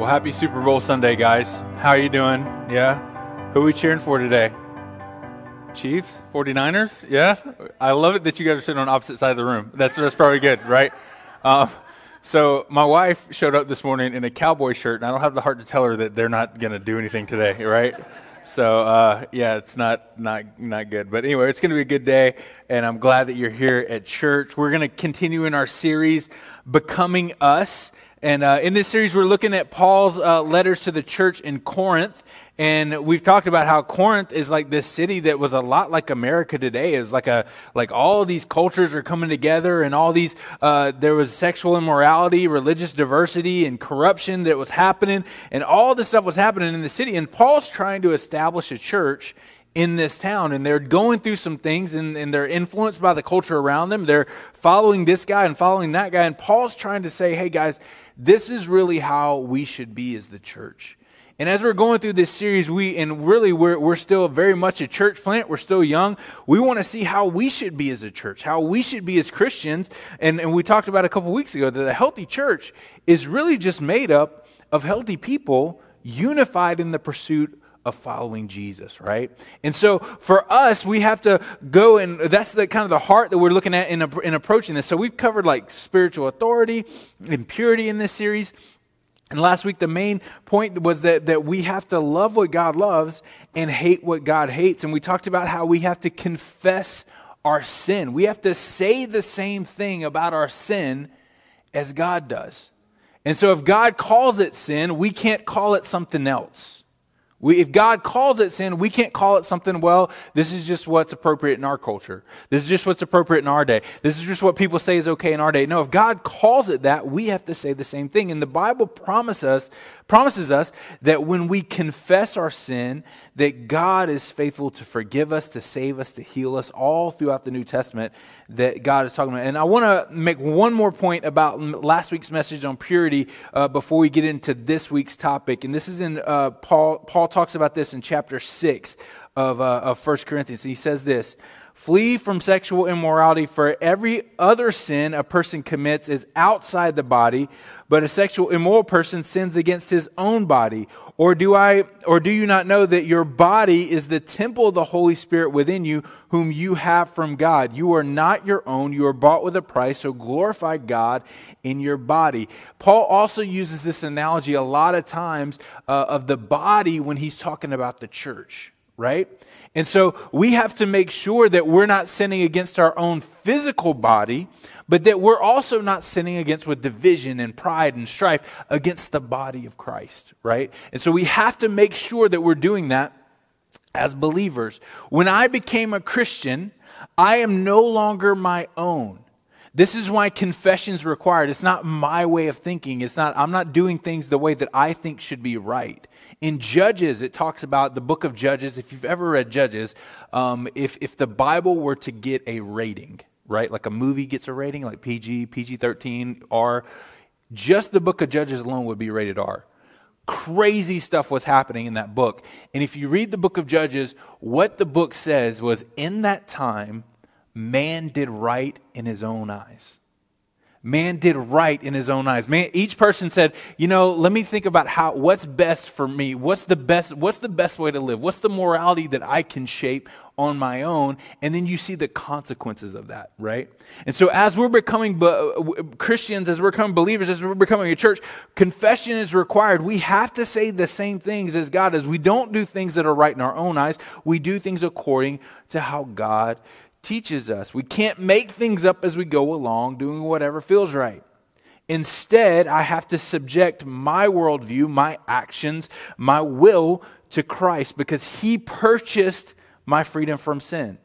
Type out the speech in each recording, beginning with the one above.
Well, happy Super Bowl Sunday, guys. How are you doing? Yeah? Who are we cheering for today? Chiefs? 49ers? Yeah? I love it that you guys are sitting on opposite side of the room. That's, that's probably good, right? Um, so my wife showed up this morning in a cowboy shirt, and I don't have the heart to tell her that they're not going to do anything today, right? So uh, yeah, it's not not not good. But anyway, it's going to be a good day, and I'm glad that you're here at church. We're going to continue in our series, "Becoming Us." And uh, in this series, we're looking at Paul's uh, letters to the church in Corinth. And we've talked about how Corinth is like this city that was a lot like America today. It was like a, like all these cultures are coming together and all these, uh, there was sexual immorality, religious diversity, and corruption that was happening. And all this stuff was happening in the city. And Paul's trying to establish a church in this town and they're going through some things and, and, they're influenced by the culture around them. They're following this guy and following that guy. And Paul's trying to say, hey guys, this is really how we should be as the church. And as we're going through this series, we, and really we're, we're still very much a church plant. We're still young. We want to see how we should be as a church, how we should be as Christians. And, and we talked about a couple weeks ago that a healthy church is really just made up of healthy people unified in the pursuit of following Jesus, right? And so for us, we have to go and that's the kind of the heart that we're looking at in, in approaching this. So we've covered like spiritual authority and purity in this series. And last week, the main point was that, that we have to love what God loves and hate what God hates. And we talked about how we have to confess our sin. We have to say the same thing about our sin as God does. And so if God calls it sin, we can't call it something else. We, if God calls it sin, we can't call it something, well, this is just what's appropriate in our culture. This is just what's appropriate in our day. This is just what people say is okay in our day. No, if God calls it that, we have to say the same thing. And the Bible promises us, promises us that when we confess our sin, that God is faithful to forgive us, to save us, to heal us, all throughout the New Testament that God is talking about. And I want to make one more point about last week's message on purity uh, before we get into this week's topic. And this is in uh, Paul. Paul talks about this in chapter six of uh, of First Corinthians. He says this. Flee from sexual immorality, for every other sin a person commits is outside the body, but a sexual immoral person sins against his own body. Or do I or do you not know that your body is the temple of the Holy Spirit within you, whom you have from God? You are not your own, you are bought with a price, so glorify God in your body. Paul also uses this analogy a lot of times uh, of the body when he's talking about the church, right? And so we have to make sure that we're not sinning against our own physical body, but that we're also not sinning against with division and pride and strife against the body of Christ, right? And so we have to make sure that we're doing that as believers. When I became a Christian, I am no longer my own. This is why confession is required. It's not my way of thinking. It's not, I'm not doing things the way that I think should be right. In Judges, it talks about the book of Judges. If you've ever read Judges, um, if, if the Bible were to get a rating, right, like a movie gets a rating, like PG, PG 13, R, just the book of Judges alone would be rated R. Crazy stuff was happening in that book. And if you read the book of Judges, what the book says was in that time, man did right in his own eyes. Man did right in his own eyes. Man, each person said, you know, let me think about how what's best for me. What's the best what's the best way to live? What's the morality that I can shape on my own? And then you see the consequences of that, right? And so as we're becoming Christians, as we're becoming believers, as we're becoming a church, confession is required. We have to say the same things as God does. We don't do things that are right in our own eyes. We do things according to how God teaches us. We can't make things up as we go along, doing whatever feels right. Instead, I have to subject my worldview, my actions, my will to Christ because He purchased my freedom from sin.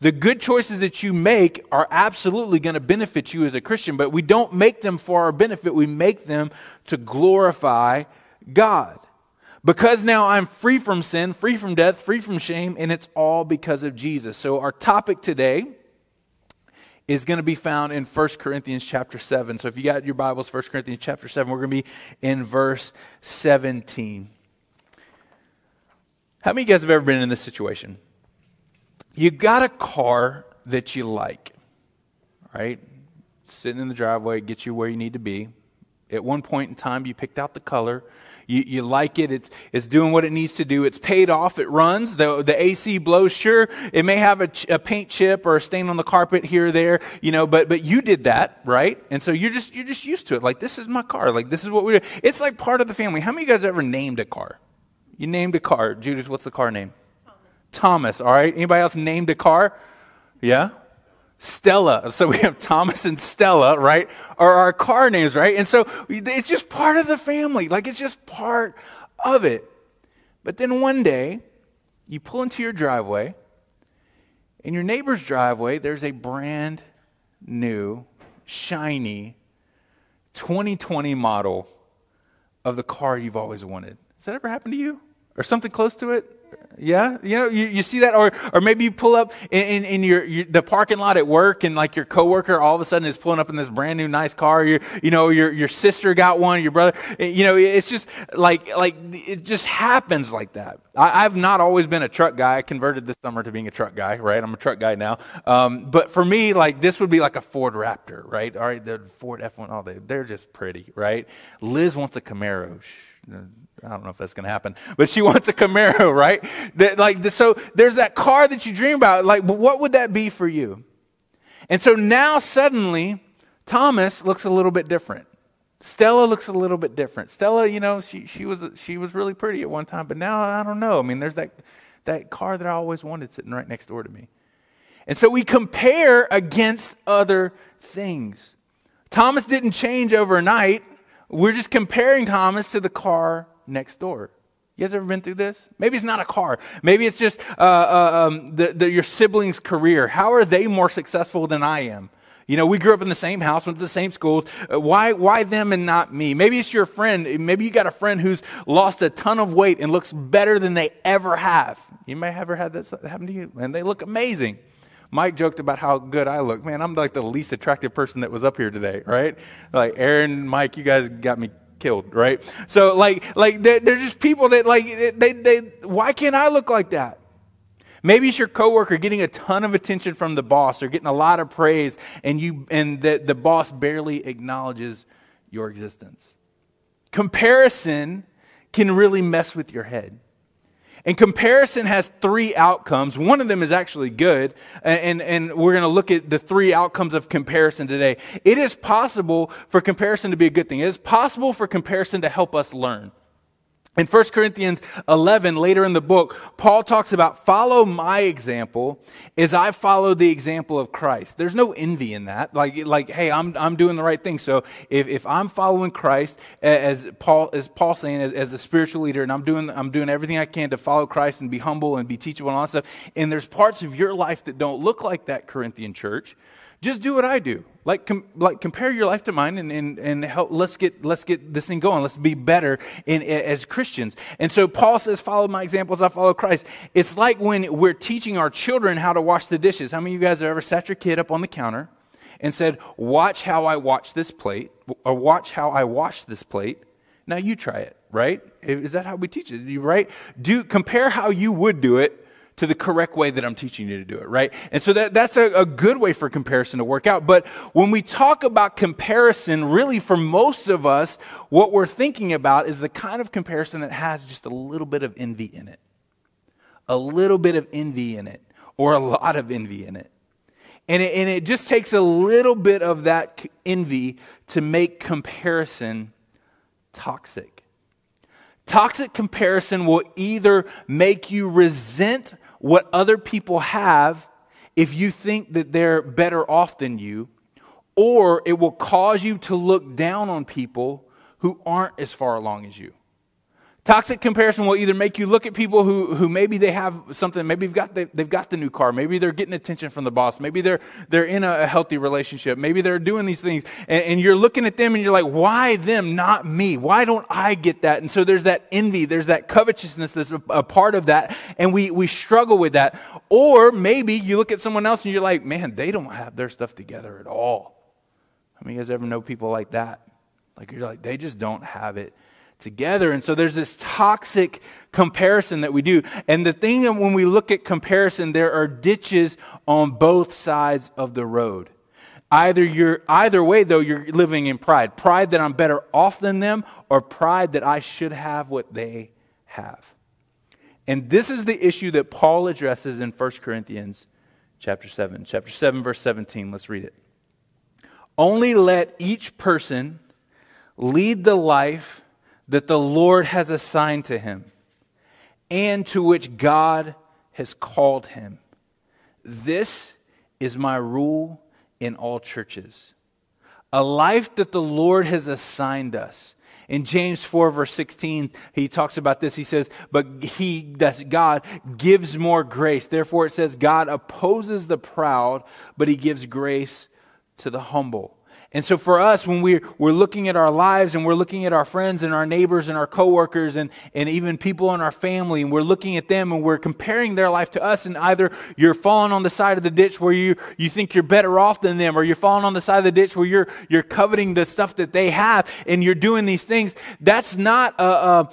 The good choices that you make are absolutely going to benefit you as a Christian, but we don't make them for our benefit. We make them to glorify God. Because now I'm free from sin, free from death, free from shame, and it's all because of Jesus. So our topic today is going to be found in 1 Corinthians chapter 7. So if you got your Bibles, 1 Corinthians chapter 7, we're going to be in verse 17. How many of you guys have ever been in this situation? You got a car that you like, right? Sitting in the driveway, gets you where you need to be. At one point in time, you picked out the color. You, you like it. It's, it's doing what it needs to do. It's paid off. It runs. The, the AC blows. Sure, it may have a, ch- a paint chip or a stain on the carpet here or there, you know, but, but you did that, right? And so you're just, you're just used to it. Like, this is my car. Like, this is what we do. It's like part of the family. How many of you guys ever named a car? You named a car. Judith, what's the car name? Thomas. Thomas, all right. Anybody else named a car? Yeah? Stella. So we have Thomas and Stella, right? Are our car names, right? And so it's just part of the family. Like it's just part of it. But then one day, you pull into your driveway. In your neighbor's driveway, there's a brand new, shiny 2020 model of the car you've always wanted. Has that ever happened to you? Or something close to it? Yeah, you know, you, you see that, or or maybe you pull up in, in, in your, your, the parking lot at work, and like your coworker all of a sudden is pulling up in this brand new nice car. Your you know your your sister got one, your brother. Eh, you know, it's just like like it just happens like that. I, have not always been a truck guy. I converted this summer to being a truck guy. Right, I'm a truck guy now. Um, but for me, like this would be like a Ford Raptor. Right, all right, the Ford F1. Oh, they they're just pretty. Right. Liz wants a Camaro. I don't know if that's going to happen, but she wants a Camaro, right? That, like, so there's that car that you dream about. Like, what would that be for you? And so now suddenly, Thomas looks a little bit different. Stella looks a little bit different. Stella, you know, she, she was she was really pretty at one time, but now I don't know. I mean, there's that that car that I always wanted sitting right next door to me. And so we compare against other things. Thomas didn't change overnight. We're just comparing Thomas to the car next door. You guys ever been through this? Maybe it's not a car. Maybe it's just uh, uh, um, the, the, your sibling's career. How are they more successful than I am? You know, we grew up in the same house, went to the same schools. Uh, why, why them and not me? Maybe it's your friend. Maybe you got a friend who's lost a ton of weight and looks better than they ever have. You may have ever had this happen to you, and they look amazing. Mike joked about how good I look. Man, I'm like the least attractive person that was up here today, right? Like Aaron, Mike, you guys got me killed, right? So like, like they're, they're just people that like, they, they, why can't I look like that? Maybe it's your coworker getting a ton of attention from the boss or getting a lot of praise and you, and the, the boss barely acknowledges your existence. Comparison can really mess with your head. And comparison has three outcomes. One of them is actually good. And, and we're going to look at the three outcomes of comparison today. It is possible for comparison to be a good thing. It is possible for comparison to help us learn. In 1 Corinthians 11, later in the book, Paul talks about follow my example as I follow the example of Christ. There's no envy in that. Like, like hey, I'm, I'm doing the right thing. So if, if I'm following Christ, as Paul, as Paul saying, as, as a spiritual leader, and I'm doing, I'm doing everything I can to follow Christ and be humble and be teachable and all that stuff, and there's parts of your life that don't look like that Corinthian church, just do what I do. Like, com- like compare your life to mine and, and, and help, let's get, let's get this thing going. Let's be better in, as Christians. And so Paul says, follow my examples. I follow Christ. It's like when we're teaching our children how to wash the dishes. How many of you guys have ever sat your kid up on the counter and said, watch how I watch this plate or watch how I wash this plate? Now you try it, right? Is that how we teach it? You right? Do compare how you would do it to the correct way that I'm teaching you to do it, right? And so that, that's a, a, good way for comparison to work out. But when we talk about comparison, really for most of us, what we're thinking about is the kind of comparison that has just a little bit of envy in it. A little bit of envy in it, or a lot of envy in it. And it, and it just takes a little bit of that envy to make comparison toxic. Toxic comparison will either make you resent what other people have if you think that they're better off than you, or it will cause you to look down on people who aren't as far along as you. Toxic comparison will either make you look at people who, who maybe they have something, maybe they've got, the, they've got the new car, maybe they're getting attention from the boss, maybe they're, they're in a, healthy relationship, maybe they're doing these things, and, and you're looking at them and you're like, why them, not me? Why don't I get that? And so there's that envy, there's that covetousness that's a, a part of that, and we, we struggle with that. Or maybe you look at someone else and you're like, man, they don't have their stuff together at all. How many of you guys ever know people like that? Like you're like, they just don't have it together. And so there's this toxic comparison that we do. And the thing that when we look at comparison, there are ditches on both sides of the road. Either you're either way though you're living in pride. Pride that I'm better off than them or pride that I should have what they have. And this is the issue that Paul addresses in 1 Corinthians chapter 7. Chapter 7 verse 17. Let's read it. Only let each person lead the life that the Lord has assigned to him and to which God has called him. This is my rule in all churches. A life that the Lord has assigned us. In James 4, verse 16, he talks about this. He says, But he, that's God, gives more grace. Therefore, it says, God opposes the proud, but he gives grace to the humble. And so for us, when we're, we're looking at our lives and we're looking at our friends and our neighbors and our coworkers and, and even people in our family, and we're looking at them and we're comparing their life to us, and either you're falling on the side of the ditch where you, you think you're better off than them, or you're falling on the side of the ditch where you're, you're coveting the stuff that they have and you're doing these things, that's not a, a,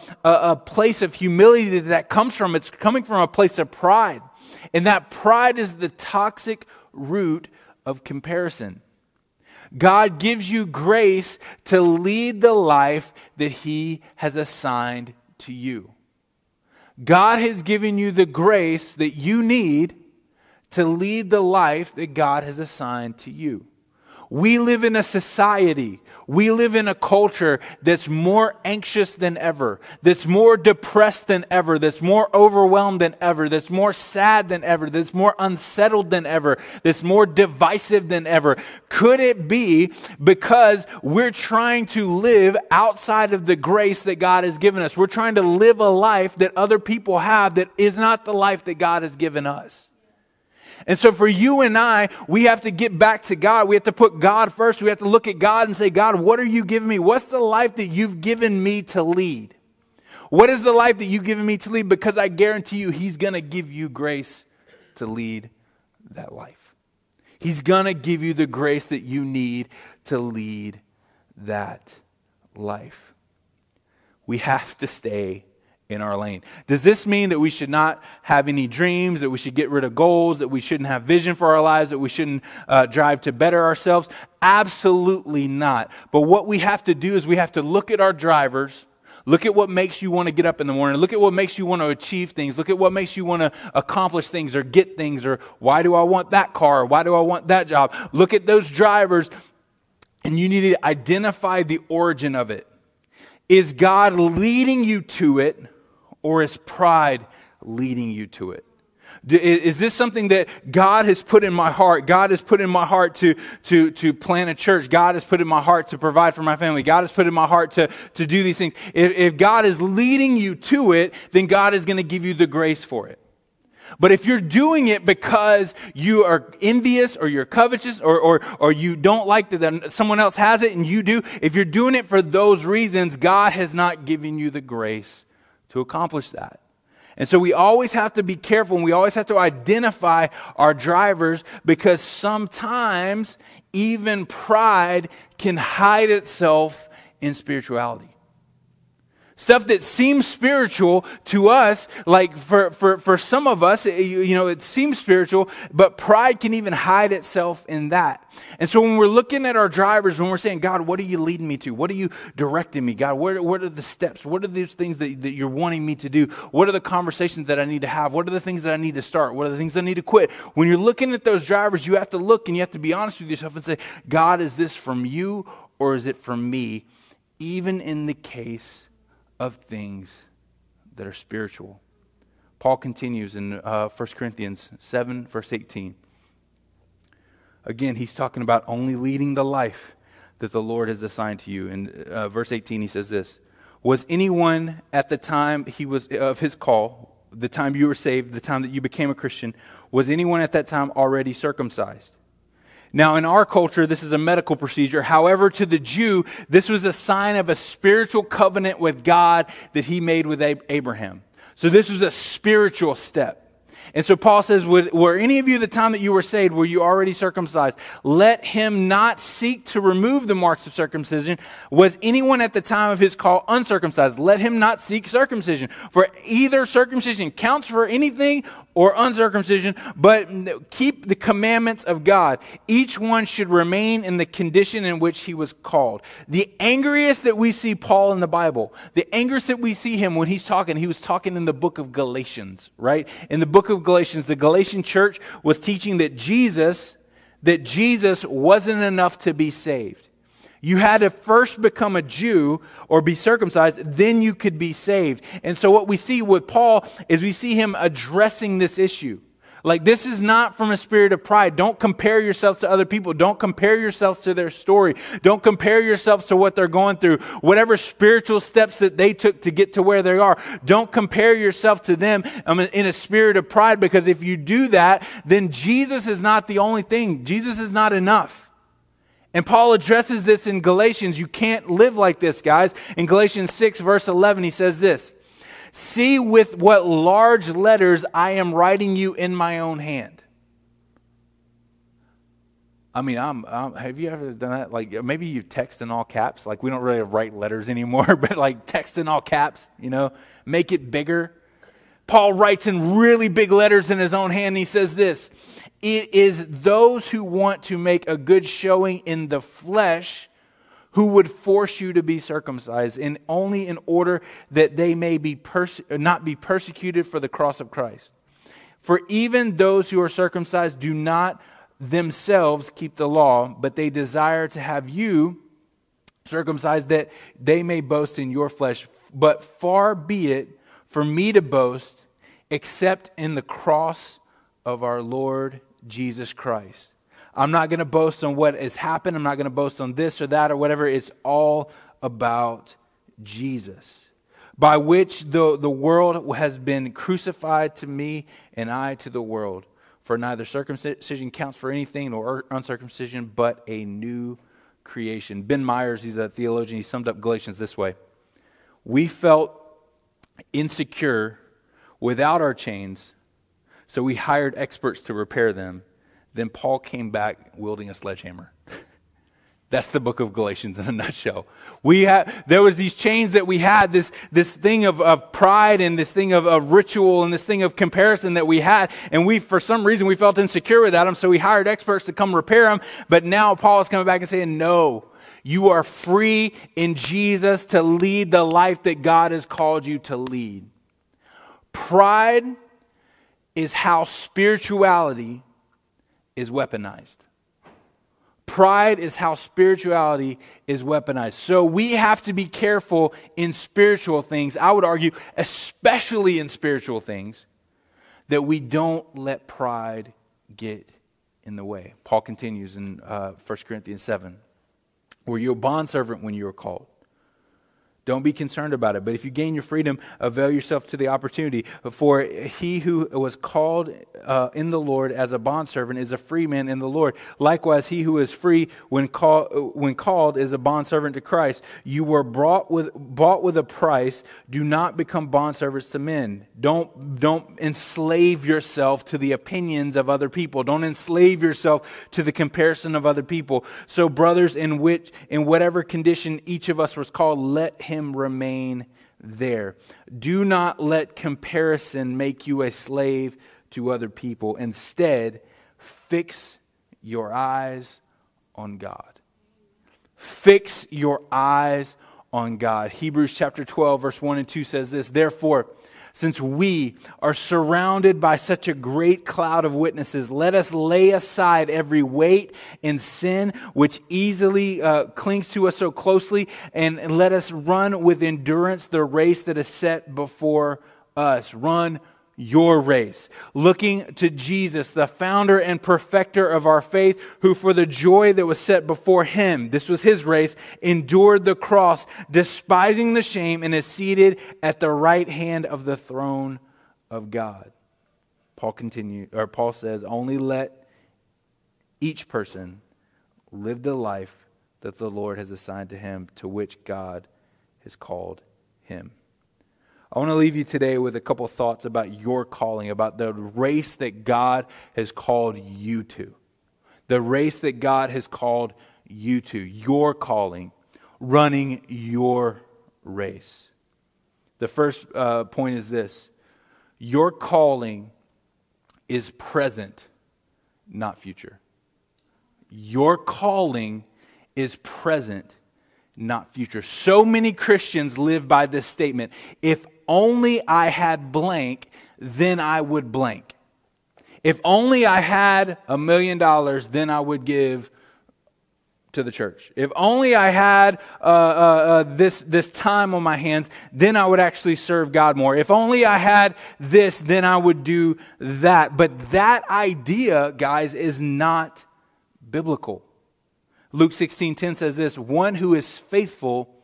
a place of humility that, that comes from. It's coming from a place of pride. And that pride is the toxic root of comparison. God gives you grace to lead the life that He has assigned to you. God has given you the grace that you need to lead the life that God has assigned to you. We live in a society, we live in a culture that's more anxious than ever, that's more depressed than ever, that's more overwhelmed than ever, that's more sad than ever, that's more unsettled than ever, that's more divisive than ever. Could it be because we're trying to live outside of the grace that God has given us? We're trying to live a life that other people have that is not the life that God has given us. And so for you and I, we have to get back to God. We have to put God first. We have to look at God and say, God, what are you giving me? What's the life that you've given me to lead? What is the life that you've given me to lead? Because I guarantee you, He's going to give you grace to lead that life. He's going to give you the grace that you need to lead that life. We have to stay in our lane. Does this mean that we should not have any dreams, that we should get rid of goals, that we shouldn't have vision for our lives, that we shouldn't uh, drive to better ourselves? Absolutely not. But what we have to do is we have to look at our drivers. Look at what makes you want to get up in the morning. Look at what makes you want to achieve things. Look at what makes you want to accomplish things or get things or why do I want that car? Why do I want that job? Look at those drivers and you need to identify the origin of it. Is God leading you to it or is pride leading you to it? Is this something that God has put in my heart? God has put in my heart to, to, to plant a church. God has put in my heart to provide for my family. God has put in my heart to, to do these things. If, if God is leading you to it, then God is going to give you the grace for it. But if you're doing it because you are envious or you're covetous or, or, or you don't like that someone else has it and you do, if you're doing it for those reasons, God has not given you the grace to accomplish that. And so we always have to be careful and we always have to identify our drivers because sometimes even pride can hide itself in spirituality. Stuff that seems spiritual to us, like for, for, for some of us, you, you know, it seems spiritual, but pride can even hide itself in that. And so when we're looking at our drivers, when we're saying, God, what are you leading me to? What are you directing me? God, what, what are the steps? What are these things that, that you're wanting me to do? What are the conversations that I need to have? What are the things that I need to start? What are the things I need to quit? When you're looking at those drivers, you have to look and you have to be honest with yourself and say, God, is this from you or is it from me? Even in the case of things that are spiritual. Paul continues in uh, 1 Corinthians 7, verse 18. Again, he's talking about only leading the life that the Lord has assigned to you. In uh, verse 18, he says this Was anyone at the time he was of his call, the time you were saved, the time that you became a Christian, was anyone at that time already circumcised? Now, in our culture, this is a medical procedure. However, to the Jew, this was a sign of a spiritual covenant with God that he made with Abraham. So this was a spiritual step. And so Paul says, Were any of you the time that you were saved, were you already circumcised? Let him not seek to remove the marks of circumcision. Was anyone at the time of his call uncircumcised? Let him not seek circumcision. For either circumcision counts for anything or uncircumcision, but keep the commandments of God. Each one should remain in the condition in which he was called. The angriest that we see Paul in the Bible, the angriest that we see him when he's talking, he was talking in the book of Galatians, right? In the book of Galatians, the Galatian church was teaching that Jesus, that Jesus wasn't enough to be saved. You had to first become a Jew or be circumcised, then you could be saved. And so, what we see with Paul is we see him addressing this issue. Like, this is not from a spirit of pride. Don't compare yourselves to other people. Don't compare yourselves to their story. Don't compare yourselves to what they're going through. Whatever spiritual steps that they took to get to where they are. Don't compare yourself to them um, in a spirit of pride because if you do that, then Jesus is not the only thing. Jesus is not enough. And Paul addresses this in Galatians. You can't live like this, guys. In Galatians 6, verse 11, he says this See with what large letters I am writing you in my own hand. I mean, I'm, I'm, have you ever done that? Like, maybe you text in all caps. Like, we don't really write letters anymore, but like text in all caps, you know, make it bigger. Paul writes in really big letters in his own hand. he says this it is those who want to make a good showing in the flesh who would force you to be circumcised, and only in order that they may be perse- not be persecuted for the cross of Christ. For even those who are circumcised do not themselves keep the law, but they desire to have you circumcised that they may boast in your flesh. But far be it for me to boast except in the cross of our Lord Jesus Christ. I'm not going to boast on what has happened. I'm not going to boast on this or that or whatever. It's all about Jesus, by which the, the world has been crucified to me and I to the world. For neither circumcision counts for anything nor uncircumcision, but a new creation. Ben Myers, he's a theologian, he summed up Galatians this way We felt insecure without our chains so we hired experts to repair them. Then Paul came back wielding a sledgehammer. That's the book of Galatians in a nutshell. We had, there was these chains that we had, this, this thing of, of pride and this thing of, of ritual and this thing of comparison that we had. And we, for some reason, we felt insecure without them. So we hired experts to come repair them. But now Paul is coming back and saying, no, you are free in Jesus to lead the life that God has called you to lead. Pride is how spirituality is weaponized. Pride is how spirituality is weaponized. So we have to be careful in spiritual things. I would argue, especially in spiritual things, that we don't let pride get in the way. Paul continues in uh, 1 Corinthians 7. Were you a bondservant when you were called? Don't be concerned about it. But if you gain your freedom, avail yourself to the opportunity. For he who was called uh, in the Lord as a bondservant is a free man in the Lord. Likewise, he who is free when, call, when called is a bondservant to Christ. You were brought with, bought with a price. Do not become bondservants to men. Don't, don't enslave yourself to the opinions of other people. Don't enslave yourself to the comparison of other people. So, brothers, in which, in whatever condition each of us was called, let him him remain there. Do not let comparison make you a slave to other people. Instead, fix your eyes on God. Fix your eyes on God. Hebrews chapter 12, verse 1 and 2 says this Therefore, since we are surrounded by such a great cloud of witnesses, let us lay aside every weight and sin which easily uh, clings to us so closely, and let us run with endurance the race that is set before us. Run your race, looking to Jesus, the founder and perfecter of our faith, who for the joy that was set before him, this was his race, endured the cross, despising the shame, and is seated at the right hand of the throne of God. Paul continue, or Paul says, only let each person live the life that the Lord has assigned to him, to which God has called him. I want to leave you today with a couple thoughts about your calling, about the race that God has called you to. The race that God has called you to, your calling, running your race. The first uh, point is this your calling is present, not future. Your calling is present, not future. So many Christians live by this statement if only I had blank, then I would blank. If only I had a million dollars, then I would give to the church. If only I had uh, uh, uh, this, this time on my hands, then I would actually serve God more. If only I had this, then I would do that. But that idea, guys, is not biblical. Luke 16:10 says this, one who is faithful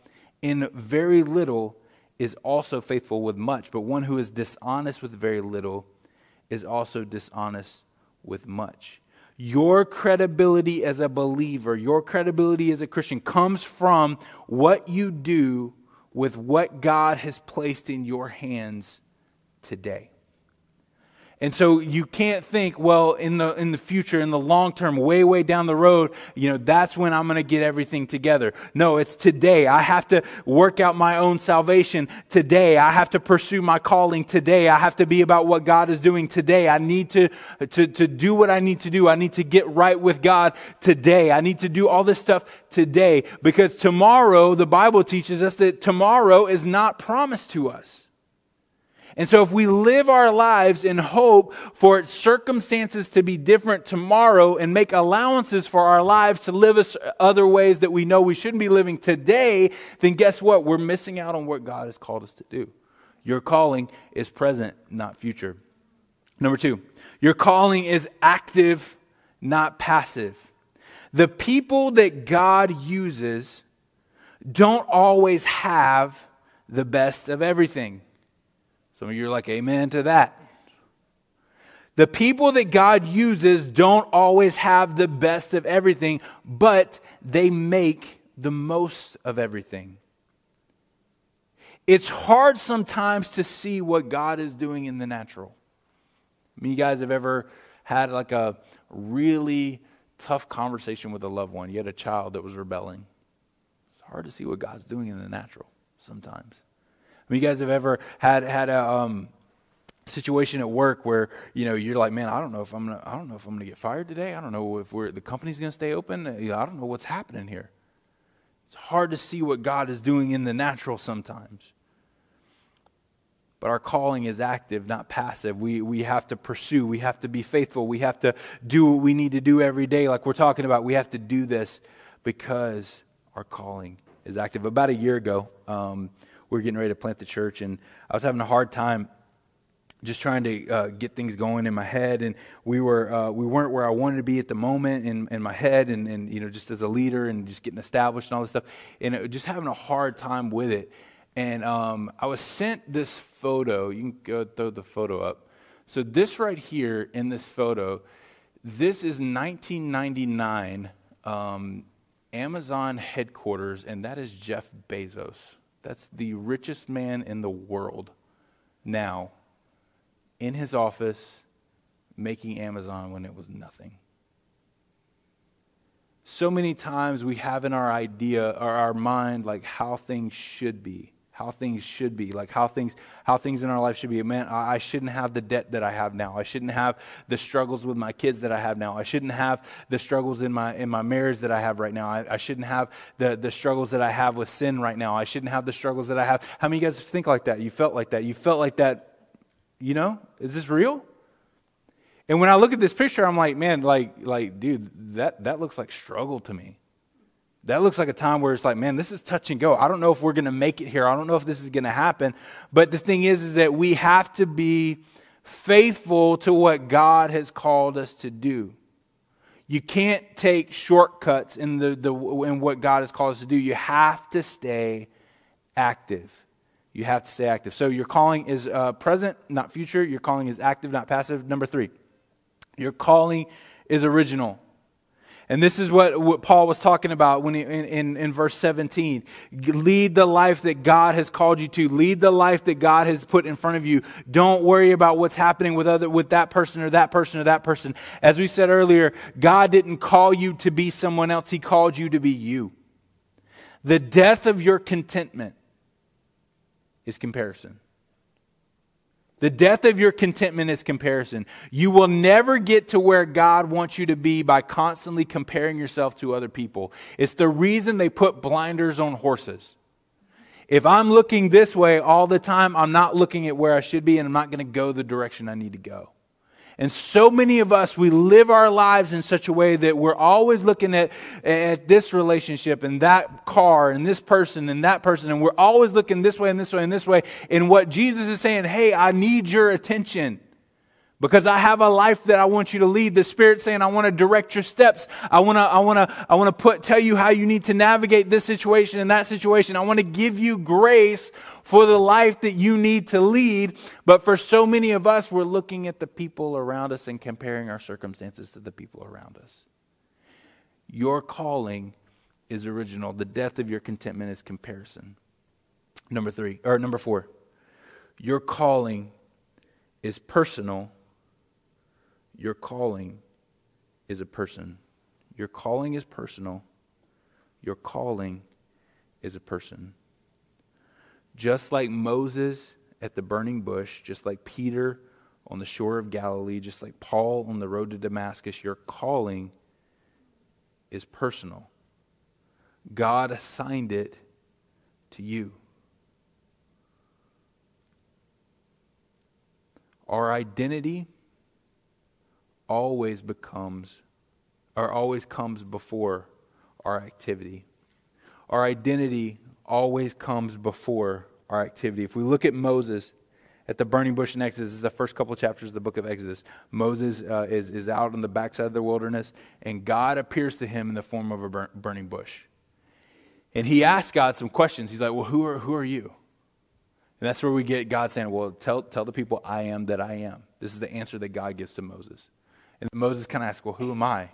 in very little is also faithful with much, but one who is dishonest with very little is also dishonest with much. Your credibility as a believer, your credibility as a Christian comes from what you do with what God has placed in your hands today. And so you can't think, well, in the, in the future, in the long term, way, way down the road, you know, that's when I'm going to get everything together. No, it's today. I have to work out my own salvation today. I have to pursue my calling today. I have to be about what God is doing today. I need to, to, to do what I need to do. I need to get right with God today. I need to do all this stuff today because tomorrow, the Bible teaches us that tomorrow is not promised to us. And so if we live our lives in hope for circumstances to be different tomorrow and make allowances for our lives to live us other ways that we know we shouldn't be living today, then guess what? We're missing out on what God has called us to do. Your calling is present, not future. Number two, your calling is active, not passive. The people that God uses don't always have the best of everything. Some of you are like, Amen to that. The people that God uses don't always have the best of everything, but they make the most of everything. It's hard sometimes to see what God is doing in the natural. I mean, you guys have ever had like a really tough conversation with a loved one? You had a child that was rebelling. It's hard to see what God's doing in the natural sometimes. I mean, you guys have ever had had a um, situation at work where you know you're like, man, I don't know if I'm gonna, I don't know if I'm gonna get fired today. I don't know if we're the company's gonna stay open. I don't know what's happening here. It's hard to see what God is doing in the natural sometimes. But our calling is active, not passive. We, we have to pursue. We have to be faithful. We have to do what we need to do every day, like we're talking about. We have to do this because our calling is active. About a year ago, um, we were getting ready to plant the church, and I was having a hard time just trying to uh, get things going in my head and we were uh, we weren't where i wanted to be at the moment in, in my head and, and you know just as a leader and just getting established and all this stuff and it, just having a hard time with it. And um, i was sent this photo. You can go throw the photo up. So this right here in this photo this is 1999 um, amazon headquarters and that is jeff bezos that's the richest man in the world now in his office making Amazon when it was nothing. So many times we have in our idea or our mind like how things should be how things should be, like how things how things in our life should be. Man, I shouldn't have the debt that I have now. I shouldn't have the struggles with my kids that I have now. I shouldn't have the struggles in my in my marriage that I have right now. I, I shouldn't have the the struggles that I have with sin right now. I shouldn't have the struggles that I have. How many of you guys think like that? You felt like that. You felt like that. You know, is this real? And when I look at this picture, I'm like, man, like like dude, that that looks like struggle to me that looks like a time where it's like, man, this is touch and go. I don't know if we're going to make it here. I don't know if this is going to happen. But the thing is, is that we have to be faithful to what God has called us to do. You can't take shortcuts in, the, the, in what God has called us to do. You have to stay active. You have to stay active. So your calling is uh, present, not future. Your calling is active, not passive. Number three, your calling is original. And this is what, what Paul was talking about when he, in, in, in, verse 17. Lead the life that God has called you to. Lead the life that God has put in front of you. Don't worry about what's happening with other, with that person or that person or that person. As we said earlier, God didn't call you to be someone else. He called you to be you. The death of your contentment is comparison. The death of your contentment is comparison. You will never get to where God wants you to be by constantly comparing yourself to other people. It's the reason they put blinders on horses. If I'm looking this way all the time, I'm not looking at where I should be and I'm not going to go the direction I need to go. And so many of us, we live our lives in such a way that we're always looking at, at this relationship and that car and this person and that person. And we're always looking this way and this way and this way. And what Jesus is saying, hey, I need your attention because I have a life that I want you to lead. The Spirit saying, I want to direct your steps. I want to, I want to, I want to put, tell you how you need to navigate this situation and that situation. I want to give you grace for the life that you need to lead. But for so many of us, we're looking at the people around us and comparing our circumstances to the people around us. Your calling is original. The death of your contentment is comparison. Number three, or number four, your calling is personal. Your calling is a person. Your calling is personal. Your calling is a person. Just like Moses at the burning bush, just like Peter on the shore of Galilee, just like Paul on the road to Damascus, your calling is personal. God assigned it to you. Our identity always becomes or always comes before our activity. Our identity always comes before our activity. If we look at Moses at the burning bush in Exodus, this is the first couple of chapters of the book of Exodus. Moses uh, is, is out on the backside of the wilderness, and God appears to him in the form of a burn, burning bush. And he asks God some questions. He's like, Well, who are, who are you? And that's where we get God saying, Well, tell, tell the people I am that I am. This is the answer that God gives to Moses. And Moses kind of asks, Well, who am I?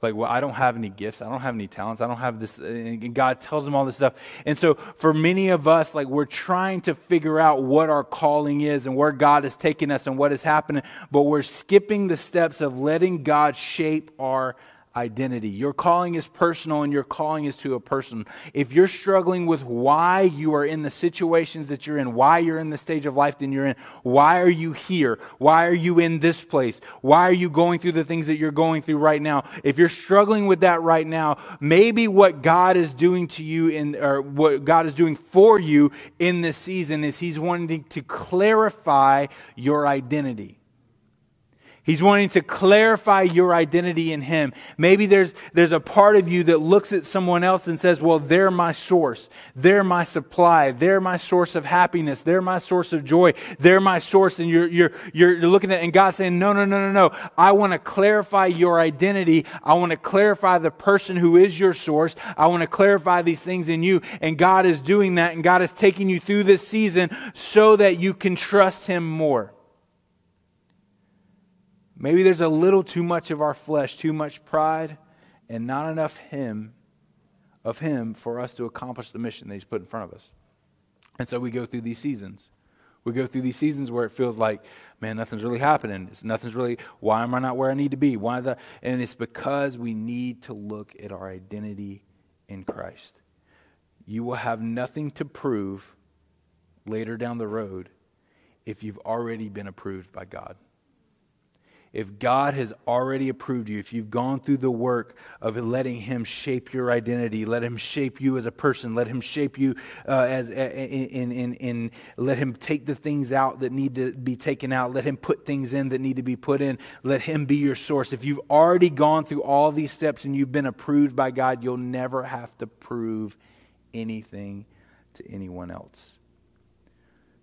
Like, well, I don't have any gifts. I don't have any talents. I don't have this. And God tells him all this stuff. And so, for many of us, like, we're trying to figure out what our calling is and where God is taking us and what is happening, but we're skipping the steps of letting God shape our identity. Your calling is personal and your calling is to a person. If you're struggling with why you are in the situations that you're in, why you're in the stage of life that you're in, why are you here? Why are you in this place? Why are you going through the things that you're going through right now? If you're struggling with that right now, maybe what God is doing to you in, or what God is doing for you in this season is He's wanting to clarify your identity. He's wanting to clarify your identity in Him. Maybe there's, there's a part of you that looks at someone else and says, Well, they're my source. They're my supply. They're my source of happiness. They're my source of joy. They're my source. And you're, you're, you're, you're looking at and God's saying, No, no, no, no, no. I want to clarify your identity. I want to clarify the person who is your source. I want to clarify these things in you. And God is doing that. And God is taking you through this season so that you can trust Him more. Maybe there's a little too much of our flesh, too much pride, and not enough him of him for us to accomplish the mission that he's put in front of us. And so we go through these seasons. We go through these seasons where it feels like, man, nothing's really happening. It's nothing's really why am I not where I need to be? Why the and it's because we need to look at our identity in Christ. You will have nothing to prove later down the road if you've already been approved by God if God has already approved you, if you've gone through the work of letting Him shape your identity, let Him shape you as a person, let Him shape you uh, as in, in, in, let Him take the things out that need to be taken out, let Him put things in that need to be put in, let Him be your source. If you've already gone through all these steps and you've been approved by God, you'll never have to prove anything to anyone else.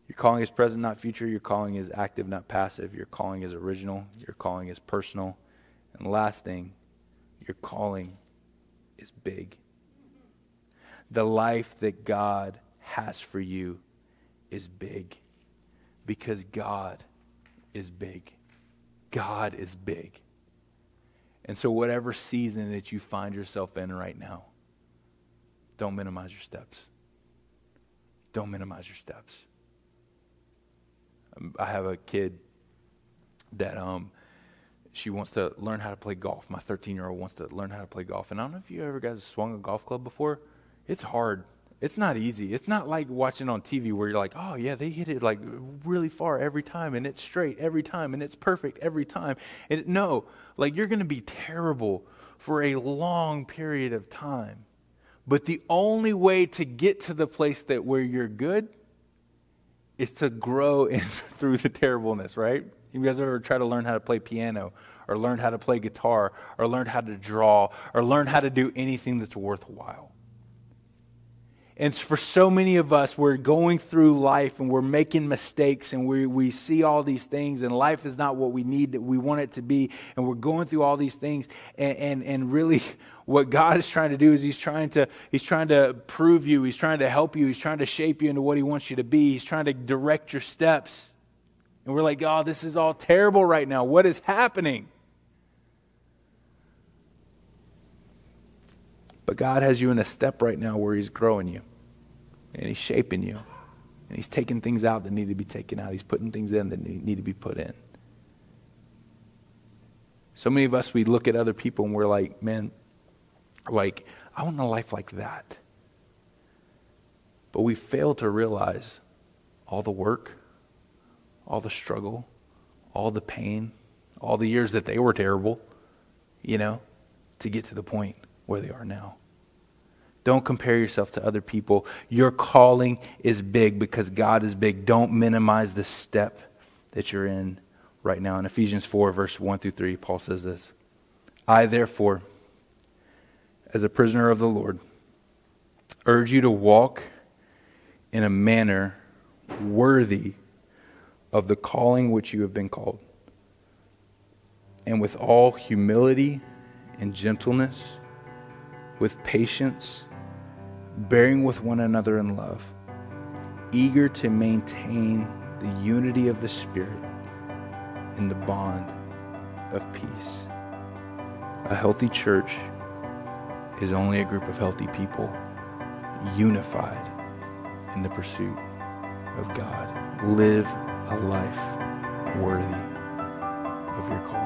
Your calling is present, not future. Your calling is active, not passive. Your calling is original. Your calling is personal. And last thing, your calling is big. The life that God has for you is big because God is big. God is big. And so, whatever season that you find yourself in right now, don't minimize your steps. Don't minimize your steps. I have a kid that um, she wants to learn how to play golf. My 13 year old wants to learn how to play golf. And I don't know if you ever guys swung a golf club before. It's hard. It's not easy. It's not like watching on TV where you're like, oh, yeah, they hit it like really far every time and it's straight every time and it's perfect every time. And no, like you're going to be terrible for a long period of time. But the only way to get to the place that where you're good is to grow in, through the terribleness, right? You guys ever try to learn how to play piano or learn how to play guitar or learn how to draw or learn how to do anything that's worthwhile? And for so many of us, we're going through life and we're making mistakes and we, we see all these things and life is not what we need that we want it to be. And we're going through all these things. And, and, and really what God is trying to do is he's trying to, he's trying to prove you. He's trying to help you. He's trying to shape you into what he wants you to be. He's trying to direct your steps. And we're like, oh, this is all terrible right now. What is happening? But God has you in a step right now where He's growing you and He's shaping you. And He's taking things out that need to be taken out. He's putting things in that need to be put in. So many of us, we look at other people and we're like, man, like, I want a life like that. But we fail to realize all the work, all the struggle, all the pain, all the years that they were terrible, you know, to get to the point where they are now. Don't compare yourself to other people. Your calling is big because God is big. Don't minimize the step that you're in right now. In Ephesians 4, verse 1 through 3, Paul says this I, therefore, as a prisoner of the Lord, urge you to walk in a manner worthy of the calling which you have been called, and with all humility and gentleness with patience, bearing with one another in love, eager to maintain the unity of the Spirit in the bond of peace. A healthy church is only a group of healthy people unified in the pursuit of God. Live a life worthy of your calling.